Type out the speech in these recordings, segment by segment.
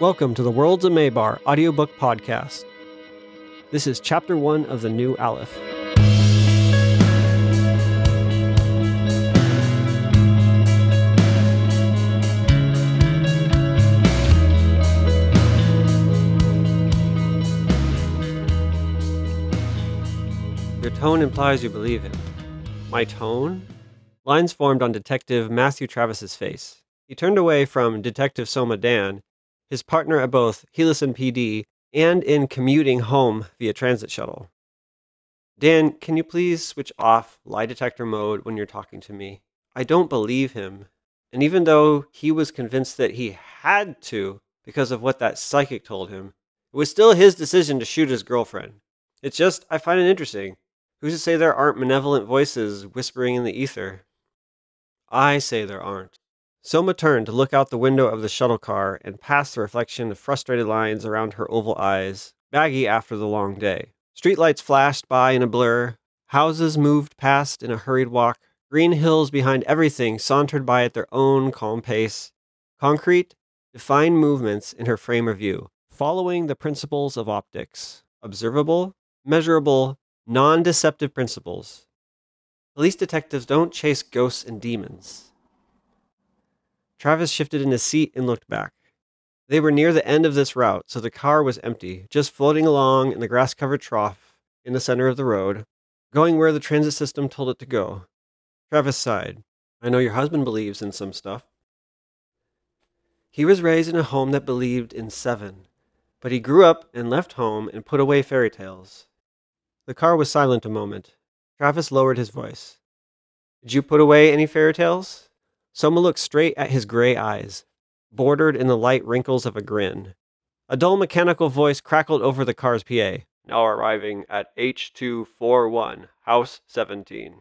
Welcome to the Worlds of Mabar audiobook podcast. This is chapter one of the new Aleph. Your tone implies you believe him. My tone? Lines formed on Detective Matthew Travis's face. He turned away from Detective Soma Dan, his partner at both Helison PD and in commuting home via transit shuttle. Dan, can you please switch off lie detector mode when you're talking to me? I don't believe him. And even though he was convinced that he had to because of what that psychic told him, it was still his decision to shoot his girlfriend. It's just, I find it interesting. Who's to say there aren't malevolent voices whispering in the ether? I say there aren't. Soma turned to look out the window of the shuttle car and past the reflection of frustrated lines around her oval eyes, baggy after the long day. Streetlights flashed by in a blur, houses moved past in a hurried walk, green hills behind everything sauntered by at their own calm pace. Concrete, defined movements in her frame of view, following the principles of optics observable, measurable, non deceptive principles. Police detectives don't chase ghosts and demons. Travis shifted in his seat and looked back. They were near the end of this route, so the car was empty, just floating along in the grass covered trough in the center of the road, going where the transit system told it to go. Travis sighed. I know your husband believes in some stuff. He was raised in a home that believed in seven, but he grew up and left home and put away fairy tales. The car was silent a moment. Travis lowered his voice. Did you put away any fairy tales? Soma looked straight at his gray eyes, bordered in the light wrinkles of a grin. A dull mechanical voice crackled over the car's PA. Now arriving at H241, House 17.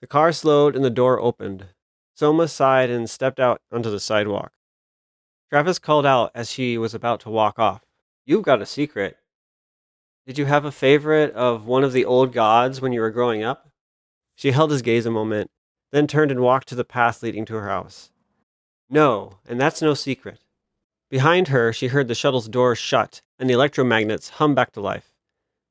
The car slowed and the door opened. Soma sighed and stepped out onto the sidewalk. Travis called out as she was about to walk off. You've got a secret. Did you have a favorite of one of the old gods when you were growing up? She held his gaze a moment, then turned and walked to the path leading to her house. No, and that's no secret. Behind her, she heard the shuttle's door shut and the electromagnets hum back to life.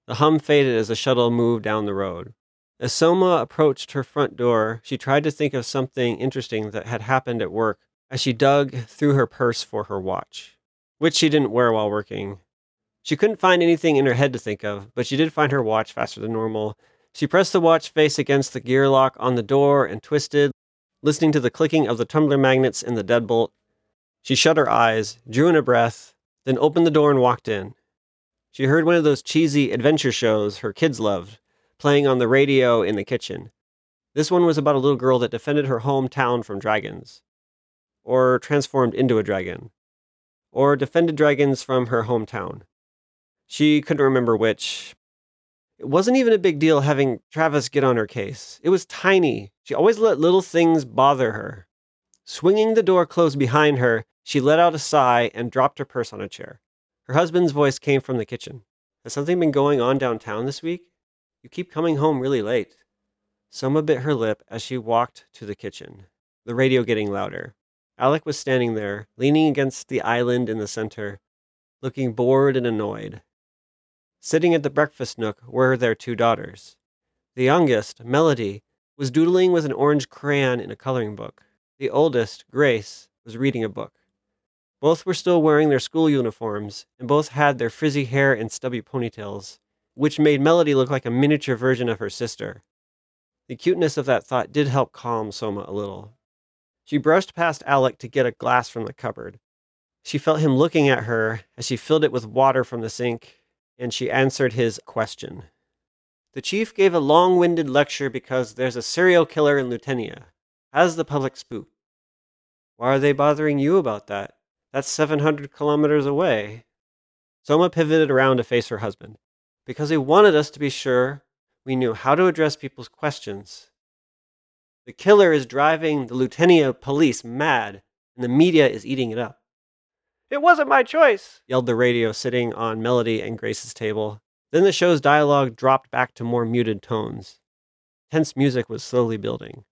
The hum faded as the shuttle moved down the road. As Soma approached her front door, she tried to think of something interesting that had happened at work as she dug through her purse for her watch, which she didn't wear while working. She couldn't find anything in her head to think of, but she did find her watch faster than normal she pressed the watch face against the gear lock on the door and twisted, listening to the clicking of the tumbler magnets in the deadbolt. She shut her eyes, drew in a breath, then opened the door and walked in. She heard one of those cheesy adventure shows her kids loved, playing on the radio in the kitchen. This one was about a little girl that defended her hometown from dragons, or transformed into a dragon, or defended dragons from her hometown. She couldn't remember which, it wasn't even a big deal having Travis get on her case. It was tiny. She always let little things bother her. Swinging the door closed behind her, she let out a sigh and dropped her purse on a chair. Her husband's voice came from the kitchen. Has something been going on downtown this week? You keep coming home really late. Soma bit her lip as she walked to the kitchen, the radio getting louder. Alec was standing there, leaning against the island in the center, looking bored and annoyed. Sitting at the breakfast nook were their two daughters. The youngest, Melody, was doodling with an orange crayon in a coloring book. The oldest, Grace, was reading a book. Both were still wearing their school uniforms, and both had their frizzy hair and stubby ponytails, which made Melody look like a miniature version of her sister. The cuteness of that thought did help calm Soma a little. She brushed past Alec to get a glass from the cupboard. She felt him looking at her as she filled it with water from the sink and she answered his question. The chief gave a long winded lecture because there's a serial killer in Lutenia. Has the public spooked? Why are they bothering you about that? That's 700 kilometers away. Soma pivoted around to face her husband. Because he wanted us to be sure we knew how to address people's questions. The killer is driving the Lutenia police mad, and the media is eating it up. It wasn't my choice, yelled the radio sitting on Melody and Grace's table. Then the show's dialogue dropped back to more muted tones. Tense music was slowly building.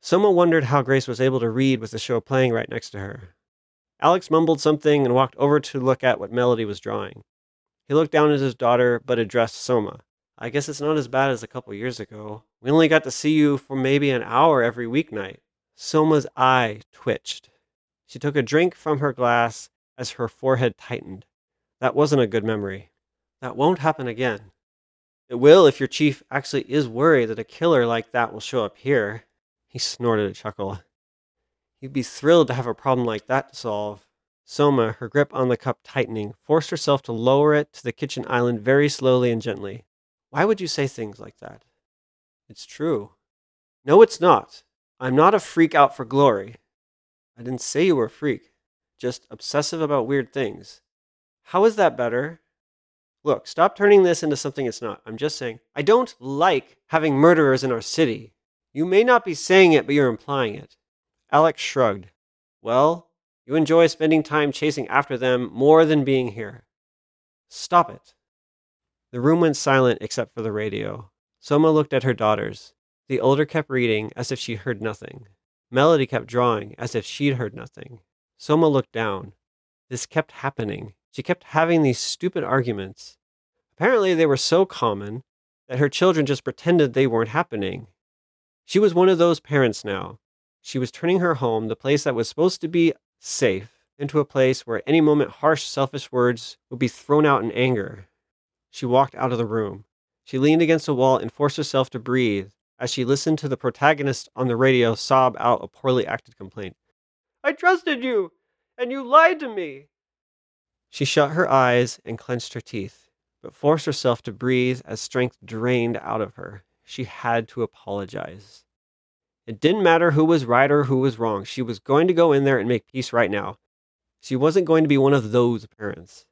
Soma wondered how Grace was able to read with the show playing right next to her. Alec mumbled something and walked over to look at what Melody was drawing. He looked down at his daughter but addressed Soma. I guess it's not as bad as a couple years ago. We only got to see you for maybe an hour every weeknight. Soma's eye twitched. She took a drink from her glass as her forehead tightened. That wasn't a good memory. That won't happen again. It will if your chief actually is worried that a killer like that will show up here. He snorted a chuckle. He'd be thrilled to have a problem like that to solve. Soma, her grip on the cup tightening, forced herself to lower it to the kitchen island very slowly and gently. Why would you say things like that? It's true. No, it's not. I'm not a freak out for glory. I didn't say you were a freak, just obsessive about weird things. How is that better? Look, stop turning this into something it's not. I'm just saying, I don't like having murderers in our city. You may not be saying it, but you're implying it. Alec shrugged. Well, you enjoy spending time chasing after them more than being here. Stop it. The room went silent except for the radio. Soma looked at her daughters. The older kept reading as if she heard nothing. Melody kept drawing as if she'd heard nothing. Soma looked down. This kept happening. She kept having these stupid arguments. Apparently, they were so common that her children just pretended they weren't happening. She was one of those parents now. She was turning her home, the place that was supposed to be safe, into a place where any moment harsh, selfish words would be thrown out in anger. She walked out of the room. She leaned against a wall and forced herself to breathe as she listened to the protagonist on the radio sob out a poorly acted complaint. I trusted you, and you lied to me. She shut her eyes and clenched her teeth, but forced herself to breathe as strength drained out of her. She had to apologize. It didn't matter who was right or who was wrong. She was going to go in there and make peace right now. She wasn't going to be one of those parents.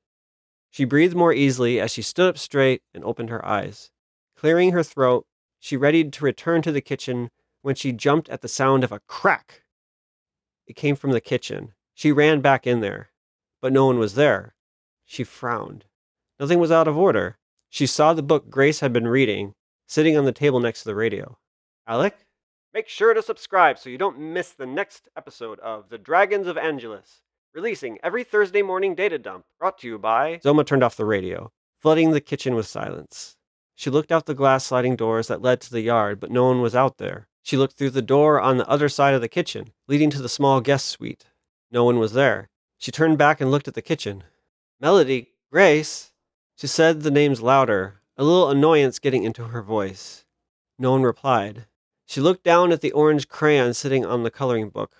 She breathed more easily as she stood up straight and opened her eyes. Clearing her throat, she readied to return to the kitchen when she jumped at the sound of a crack. It came from the kitchen. She ran back in there, but no one was there. She frowned. Nothing was out of order. She saw the book Grace had been reading, sitting on the table next to the radio. Alec? Make sure to subscribe so you don't miss the next episode of The Dragons of Angelus, releasing every Thursday morning data dump, brought to you by. Soma turned off the radio, flooding the kitchen with silence. She looked out the glass sliding doors that led to the yard, but no one was out there. She looked through the door on the other side of the kitchen, leading to the small guest suite. No one was there. She turned back and looked at the kitchen. Melody, Grace. She said the names louder, a little annoyance getting into her voice. No one replied. She looked down at the orange crayon sitting on the coloring book.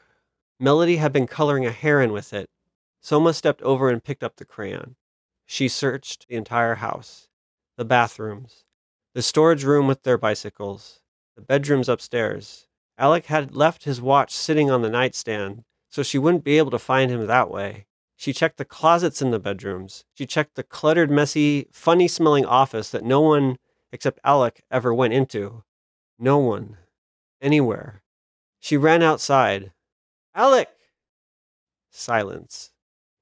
Melody had been coloring a heron with it. Soma stepped over and picked up the crayon. She searched the entire house the bathrooms, the storage room with their bicycles, the bedrooms upstairs. Alec had left his watch sitting on the nightstand, so she wouldn't be able to find him that way. She checked the closets in the bedrooms. She checked the cluttered, messy, funny smelling office that no one except Alec ever went into. No one anywhere. She ran outside. Alec! Silence.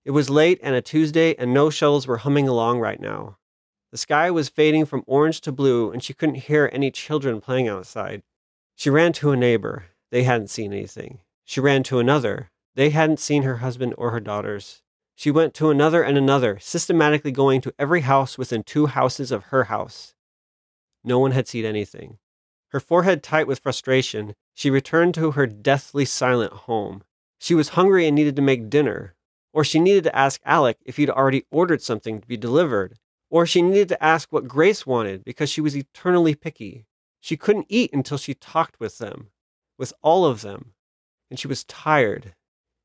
It was late and a Tuesday, and no shuttles were humming along right now. The sky was fading from orange to blue, and she couldn't hear any children playing outside. She ran to a neighbor. They hadn't seen anything. She ran to another. They hadn't seen her husband or her daughters. She went to another and another, systematically going to every house within two houses of her house. No one had seen anything. Her forehead tight with frustration, she returned to her deathly silent home. She was hungry and needed to make dinner. Or she needed to ask Alec if he'd already ordered something to be delivered. Or she needed to ask what Grace wanted because she was eternally picky. She couldn't eat until she talked with them, with all of them. And she was tired.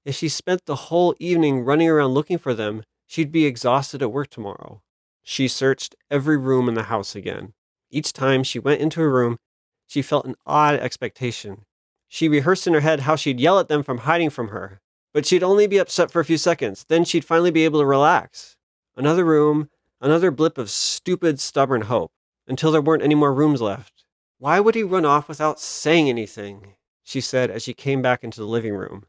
If she spent the whole evening running around looking for them, she'd be exhausted at work tomorrow. She searched every room in the house again. Each time she went into a room, she felt an odd expectation. She rehearsed in her head how she'd yell at them from hiding from her, but she'd only be upset for a few seconds. Then she'd finally be able to relax. Another room, another blip of stupid, stubborn hope, until there weren't any more rooms left. Why would he run off without saying anything? She said as she came back into the living room.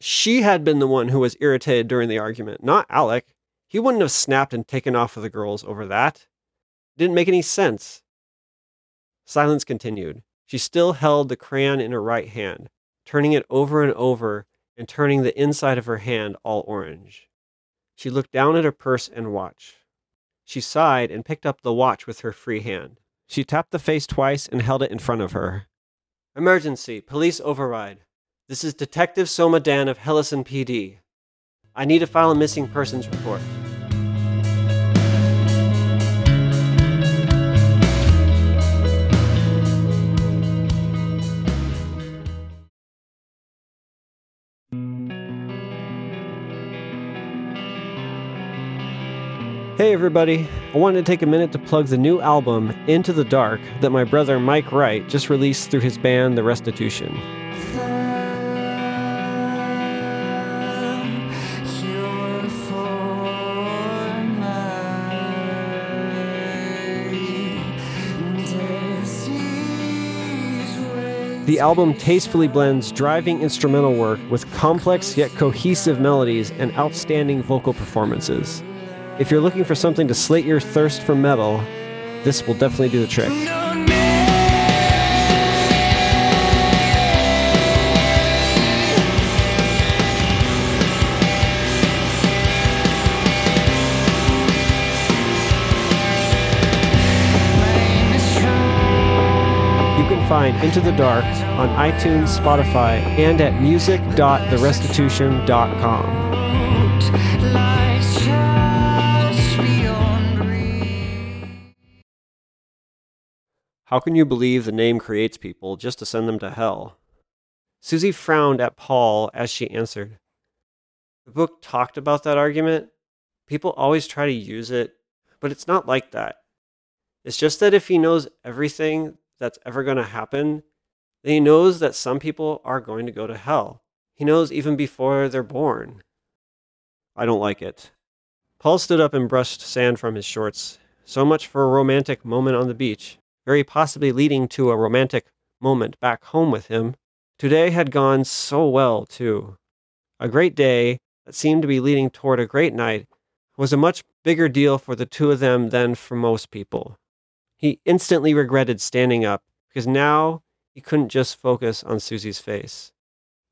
She had been the one who was irritated during the argument, not Alec. He wouldn't have snapped and taken off with the girls over that. It didn't make any sense. Silence continued. She still held the crayon in her right hand, turning it over and over and turning the inside of her hand all orange. She looked down at her purse and watch. She sighed and picked up the watch with her free hand. She tapped the face twice and held it in front of her. Emergency, police override. This is Detective Soma Dan of Hellison PD. I need to file a missing persons report. Hey everybody, I wanted to take a minute to plug the new album, Into the Dark, that my brother Mike Wright just released through his band, The Restitution. The album tastefully blends driving instrumental work with complex yet cohesive melodies and outstanding vocal performances. If you're looking for something to slate your thirst for metal, this will definitely do the trick. You can find Into the Dark on iTunes, Spotify, and at music.therestitution.com. How can you believe the name creates people just to send them to hell? Susie frowned at Paul as she answered. The book talked about that argument. People always try to use it, but it's not like that. It's just that if he knows everything that's ever going to happen, then he knows that some people are going to go to hell. He knows even before they're born. I don't like it. Paul stood up and brushed sand from his shorts. So much for a romantic moment on the beach very possibly leading to a romantic moment back home with him. Today had gone so well, too. A great day that seemed to be leading toward a great night was a much bigger deal for the two of them than for most people. He instantly regretted standing up because now he couldn't just focus on Susie's face.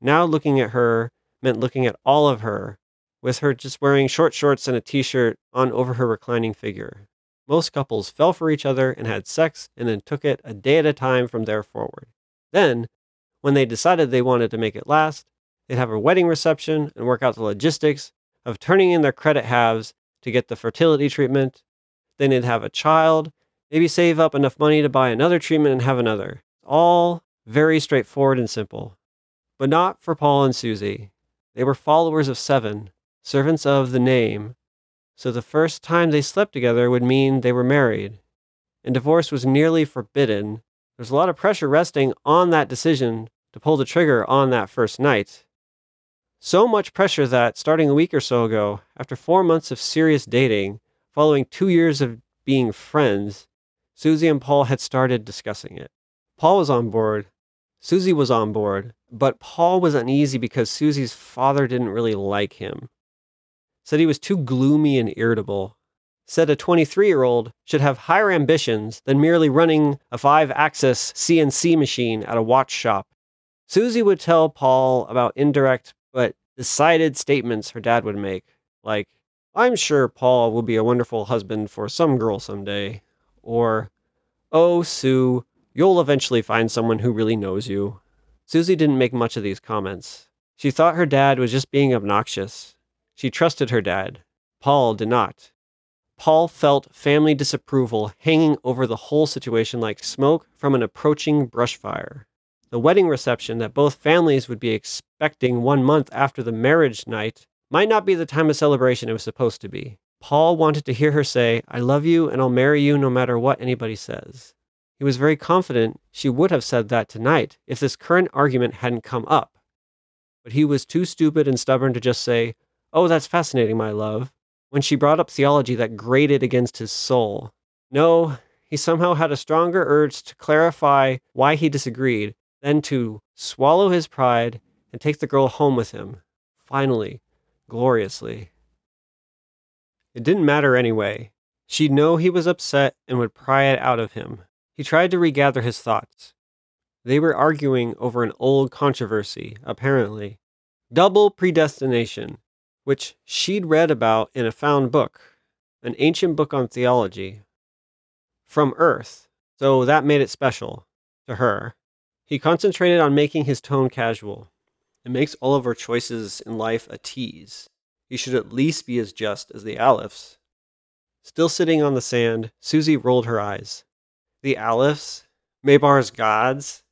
Now looking at her meant looking at all of her, with her just wearing short shorts and a t shirt on over her reclining figure. Most couples fell for each other and had sex and then took it a day at a time from there forward. Then, when they decided they wanted to make it last, they'd have a wedding reception and work out the logistics of turning in their credit halves to get the fertility treatment. Then they'd have a child, maybe save up enough money to buy another treatment and have another. All very straightforward and simple. But not for Paul and Susie. They were followers of seven, servants of the name, so the first time they slept together would mean they were married. And divorce was nearly forbidden. There was a lot of pressure resting on that decision to pull the trigger on that first night. So much pressure that, starting a week or so ago, after four months of serious dating, following two years of being friends, Susie and Paul had started discussing it. Paul was on board, Susie was on board, but Paul was uneasy because Susie's father didn't really like him said he was too gloomy and irritable, said a 23 year old should have higher ambitions than merely running a five axis CNC machine at a watch shop. Susie would tell Paul about indirect but decided statements her dad would make, like, I'm sure Paul will be a wonderful husband for some girl someday, or, Oh, Sue, you'll eventually find someone who really knows you. Susie didn't make much of these comments. She thought her dad was just being obnoxious. She trusted her dad. Paul did not. Paul felt family disapproval hanging over the whole situation like smoke from an approaching brush fire. The wedding reception that both families would be expecting one month after the marriage night might not be the time of celebration it was supposed to be. Paul wanted to hear her say, I love you and I'll marry you no matter what anybody says. He was very confident she would have said that tonight if this current argument hadn't come up. But he was too stupid and stubborn to just say, Oh, that's fascinating, my love, when she brought up theology that grated against his soul. No, he somehow had a stronger urge to clarify why he disagreed than to swallow his pride and take the girl home with him, finally, gloriously. It didn't matter anyway. She'd know he was upset and would pry it out of him. He tried to regather his thoughts. They were arguing over an old controversy, apparently. double predestination, which she'd read about in a found book, an ancient book on theology, from Earth, so that made it special to her. He concentrated on making his tone casual. It makes all of our choices in life a tease. He should at least be as just as the Alephs. Still sitting on the sand, Susie rolled her eyes. The Alephs? Mabar's gods?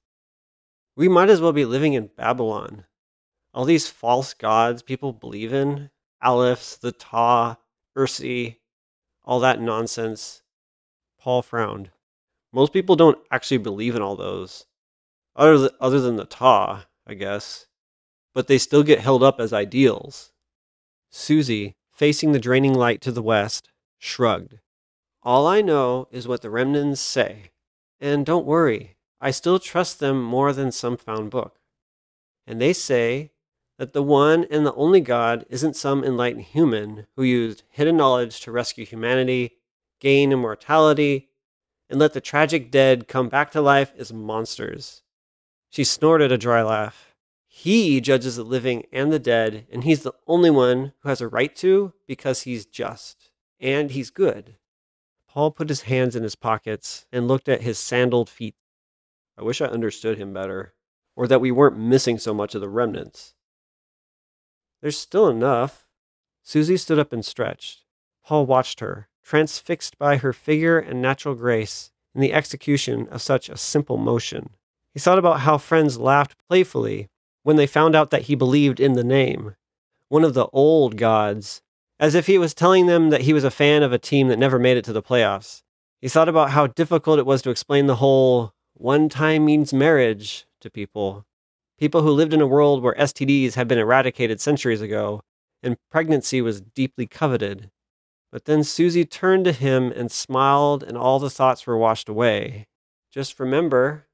We might as well be living in Babylon. All these false gods people believe in Alephs, the Ta, Ursi, all that nonsense. Paul frowned. Most people don't actually believe in all those, other than, other than the Ta, I guess. But they still get held up as ideals. Susie, facing the draining light to the west, shrugged. All I know is what the remnants say. And don't worry, I still trust them more than some found book. And they say that the one and the only God isn't some enlightened human who used hidden knowledge to rescue humanity, gain immortality, and let the tragic dead come back to life as monsters. She snorted a dry laugh. He judges the living and the dead, and he's the only one who has a right to because he's just and he's good. Paul put his hands in his pockets and looked at his sandaled feet. I wish I understood him better, or that we weren't missing so much of the remnants. There's still enough. Susie stood up and stretched. Paul watched her, transfixed by her figure and natural grace in the execution of such a simple motion. He thought about how friends laughed playfully when they found out that he believed in the name, one of the old gods, as if he was telling them that he was a fan of a team that never made it to the playoffs. He thought about how difficult it was to explain the whole one time means marriage to people. People who lived in a world where STDs had been eradicated centuries ago and pregnancy was deeply coveted. But then Susie turned to him and smiled, and all the thoughts were washed away. Just remember,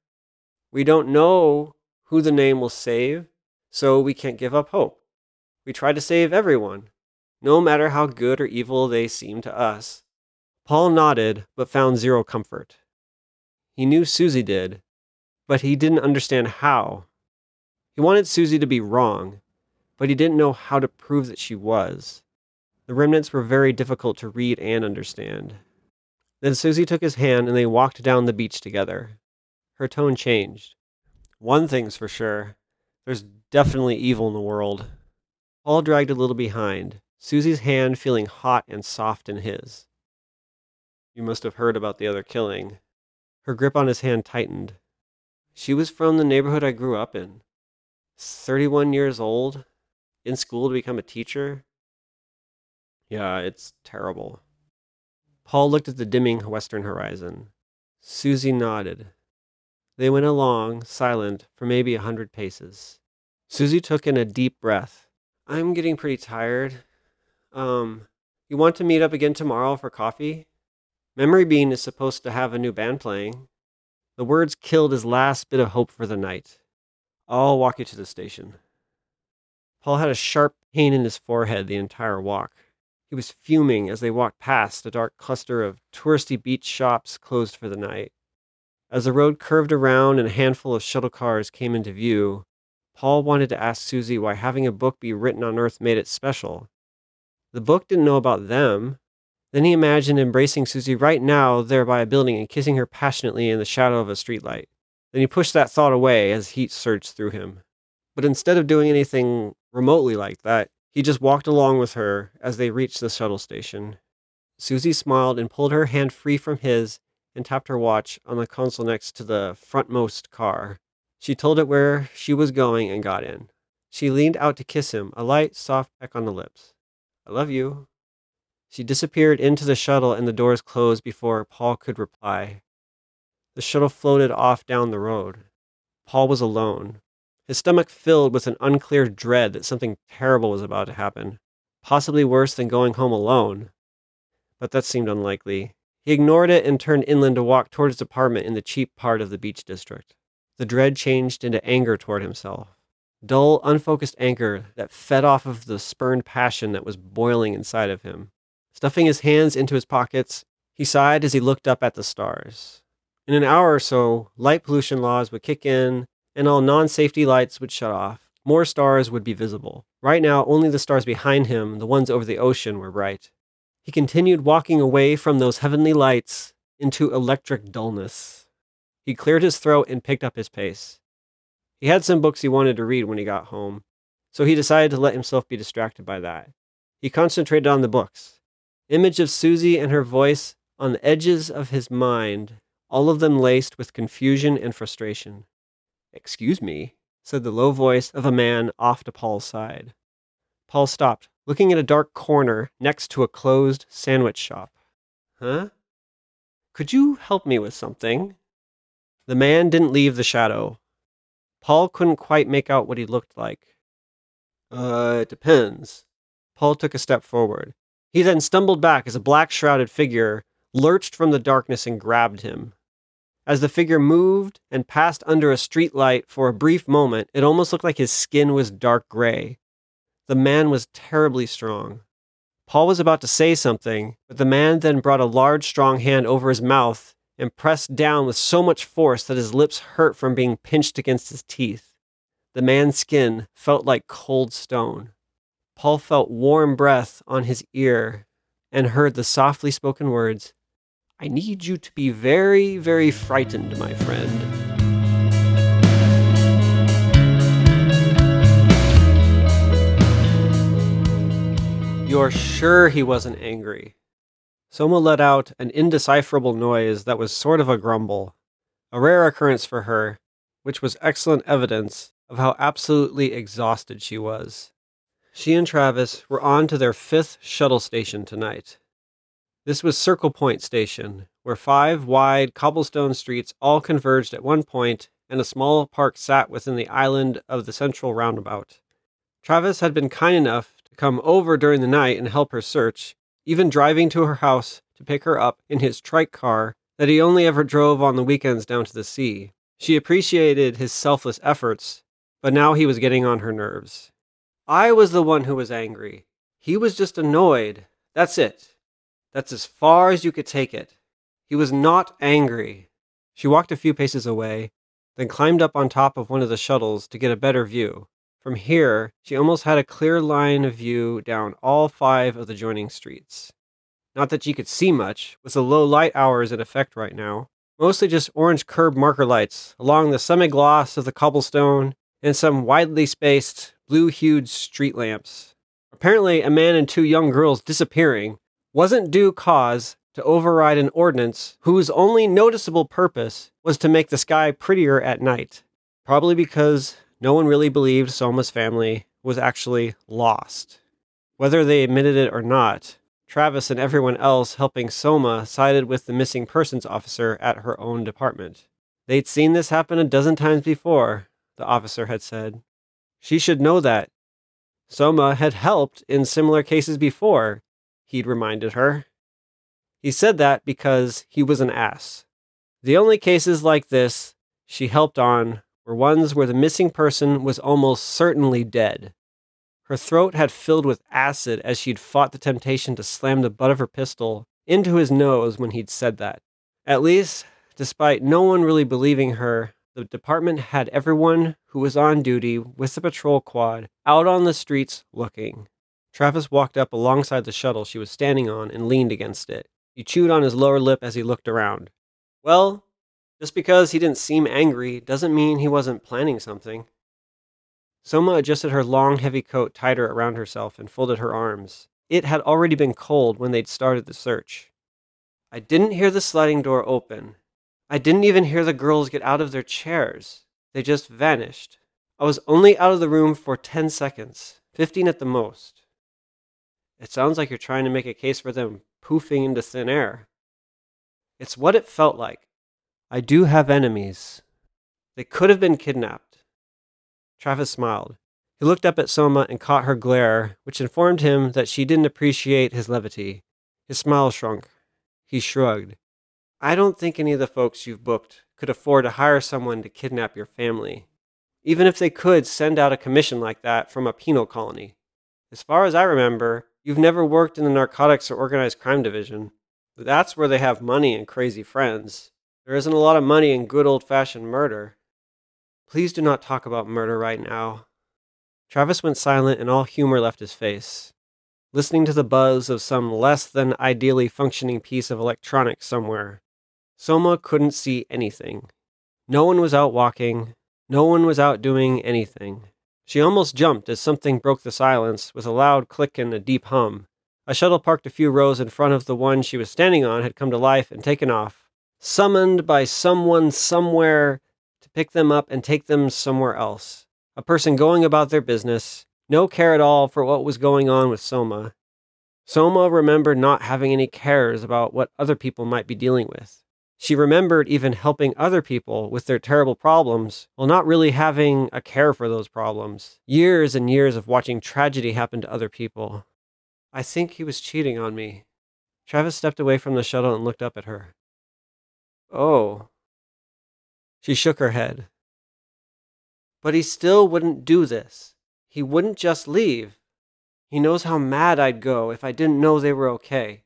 we don't know who the name will save, so we can't give up hope. We try to save everyone, no matter how good or evil they seem to us. Paul nodded, but found zero comfort. He knew Susie did, but he didn't understand how. He wanted Susie to be wrong, but he didn't know how to prove that she was. The remnants were very difficult to read and understand. Then Susie took his hand and they walked down the beach together. Her tone changed. One thing's for sure there's definitely evil in the world. Paul dragged a little behind, Susie's hand feeling hot and soft in his. You must have heard about the other killing. Her grip on his hand tightened. She was from the neighborhood I grew up in. 31 years old, in school to become a teacher. Yeah, it's terrible. Paul looked at the dimming western horizon. Susie nodded. They went along, silent, for maybe a hundred paces. Susie took in a deep breath. I'm getting pretty tired. Um, you want to meet up again tomorrow for coffee? Memory Bean is supposed to have a new band playing. The words killed his last bit of hope for the night. I'll walk you to the station. Paul had a sharp pain in his forehead the entire walk. He was fuming as they walked past a dark cluster of touristy beach shops closed for the night. As the road curved around and a handful of shuttle cars came into view, Paul wanted to ask Susie why having a book be written on Earth made it special. The book didn't know about them. Then he imagined embracing Susie right now there by a building and kissing her passionately in the shadow of a streetlight. Then he pushed that thought away as heat surged through him. But instead of doing anything remotely like that, he just walked along with her as they reached the shuttle station. Susie smiled and pulled her hand free from his and tapped her watch on the console next to the frontmost car. She told it where she was going and got in. She leaned out to kiss him, a light, soft peck on the lips. I love you. She disappeared into the shuttle and the doors closed before Paul could reply. The shuttle floated off down the road. Paul was alone, his stomach filled with an unclear dread that something terrible was about to happen, possibly worse than going home alone. But that seemed unlikely. He ignored it and turned inland to walk toward his apartment in the cheap part of the beach district. The dread changed into anger toward himself dull, unfocused anger that fed off of the spurned passion that was boiling inside of him. Stuffing his hands into his pockets, he sighed as he looked up at the stars. In an hour or so, light pollution laws would kick in and all non safety lights would shut off. more stars would be visible. Right now, only the stars behind him, the ones over the ocean, were bright. He continued walking away from those heavenly lights into electric dullness. He cleared his throat and picked up his pace. He had some books he wanted to read when he got home, so he decided to let himself be distracted by that. He concentrated on the books. Image of Susie and her voice on the edges of his mind, all of them laced with confusion and frustration. Excuse me, said the low voice of a man off to Paul's side. Paul stopped, looking at a dark corner next to a closed sandwich shop. Huh? Could you help me with something? The man didn't leave the shadow. Paul couldn't quite make out what he looked like. Uh, it depends. Paul took a step forward. He then stumbled back as a black shrouded figure lurched from the darkness and grabbed him. As the figure moved and passed under a streetlight for a brief moment, it almost looked like his skin was dark gray. The man was terribly strong. Paul was about to say something, but the man then brought a large, strong hand over his mouth and pressed down with so much force that his lips hurt from being pinched against his teeth. The man's skin felt like cold stone. Paul felt warm breath on his ear and heard the softly spoken words I need you to be very, very frightened, my friend. You're sure he wasn't angry? Soma let out an indecipherable noise that was sort of a grumble, a rare occurrence for her, which was excellent evidence of how absolutely exhausted she was. She and Travis were on to their fifth shuttle station tonight. This was Circle Point Station, where five wide cobblestone streets all converged at one point and a small park sat within the island of the central roundabout. Travis had been kind enough to come over during the night and help her search, even driving to her house to pick her up in his trike car that he only ever drove on the weekends down to the sea. She appreciated his selfless efforts, but now he was getting on her nerves. I was the one who was angry. He was just annoyed. That's it. That's as far as you could take it. He was not angry. She walked a few paces away, then climbed up on top of one of the shuttles to get a better view. From here, she almost had a clear line of view down all five of the joining streets. Not that she could see much, with the low light hours in effect right now. Mostly just orange curb marker lights along the semi gloss of the cobblestone and some widely spaced, blue hued street lamps. Apparently, a man and two young girls disappearing wasn't due cause to override an ordinance whose only noticeable purpose was to make the sky prettier at night. Probably because no one really believed Soma's family was actually lost. Whether they admitted it or not, Travis and everyone else helping Soma sided with the missing persons officer at her own department. They'd seen this happen a dozen times before, the officer had said. She should know that. Soma had helped in similar cases before, he'd reminded her. He said that because he was an ass. The only cases like this she helped on were ones where the missing person was almost certainly dead. Her throat had filled with acid as she'd fought the temptation to slam the butt of her pistol into his nose when he'd said that. At least, despite no one really believing her, the department had everyone who was on duty with the patrol quad out on the streets looking. Travis walked up alongside the shuttle she was standing on and leaned against it. He chewed on his lower lip as he looked around. Well, just because he didn't seem angry doesn't mean he wasn't planning something. Soma adjusted her long, heavy coat tighter around herself and folded her arms. It had already been cold when they'd started the search. I didn't hear the sliding door open. I didn't even hear the girls get out of their chairs. They just vanished. I was only out of the room for 10 seconds, 15 at the most. It sounds like you're trying to make a case for them poofing into thin air. It's what it felt like. I do have enemies. They could have been kidnapped. Travis smiled. He looked up at Soma and caught her glare, which informed him that she didn't appreciate his levity. His smile shrunk. He shrugged. I don't think any of the folks you've booked could afford to hire someone to kidnap your family, even if they could send out a commission like that from a penal colony. As far as I remember, You've never worked in the narcotics or organized crime division. That's where they have money and crazy friends. There isn't a lot of money in good old fashioned murder. Please do not talk about murder right now. Travis went silent and all humor left his face, listening to the buzz of some less than ideally functioning piece of electronics somewhere. Soma couldn't see anything. No one was out walking. No one was out doing anything. She almost jumped as something broke the silence with a loud click and a deep hum. A shuttle parked a few rows in front of the one she was standing on had come to life and taken off, summoned by someone somewhere to pick them up and take them somewhere else. A person going about their business, no care at all for what was going on with Soma. Soma remembered not having any cares about what other people might be dealing with. She remembered even helping other people with their terrible problems while not really having a care for those problems. Years and years of watching tragedy happen to other people. I think he was cheating on me. Travis stepped away from the shuttle and looked up at her. Oh. She shook her head. But he still wouldn't do this. He wouldn't just leave. He knows how mad I'd go if I didn't know they were okay.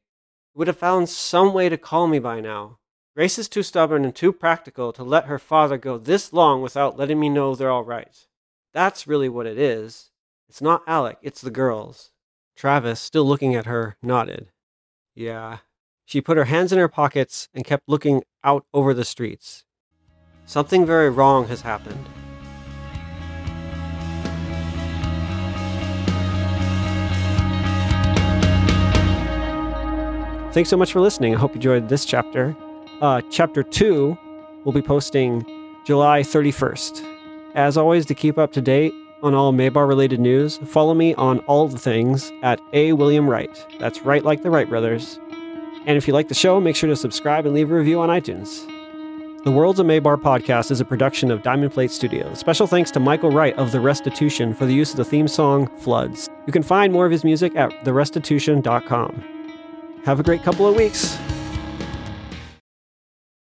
He would have found some way to call me by now. Grace is too stubborn and too practical to let her father go this long without letting me know they're all right. That's really what it is. It's not Alec, it's the girls. Travis, still looking at her, nodded. Yeah. She put her hands in her pockets and kept looking out over the streets. Something very wrong has happened. Thanks so much for listening. I hope you enjoyed this chapter. Uh, chapter 2 will be posting July 31st. As always, to keep up to date, on all Mabar related news, follow me on all the things at A. William Wright. That's right like the Wright brothers. And if you like the show, make sure to subscribe and leave a review on iTunes. The Worlds of Mabar podcast is a production of Diamond Plate Studios. Special thanks to Michael Wright of The Restitution for the use of the theme song Floods. You can find more of his music at therestitution.com. Have a great couple of weeks.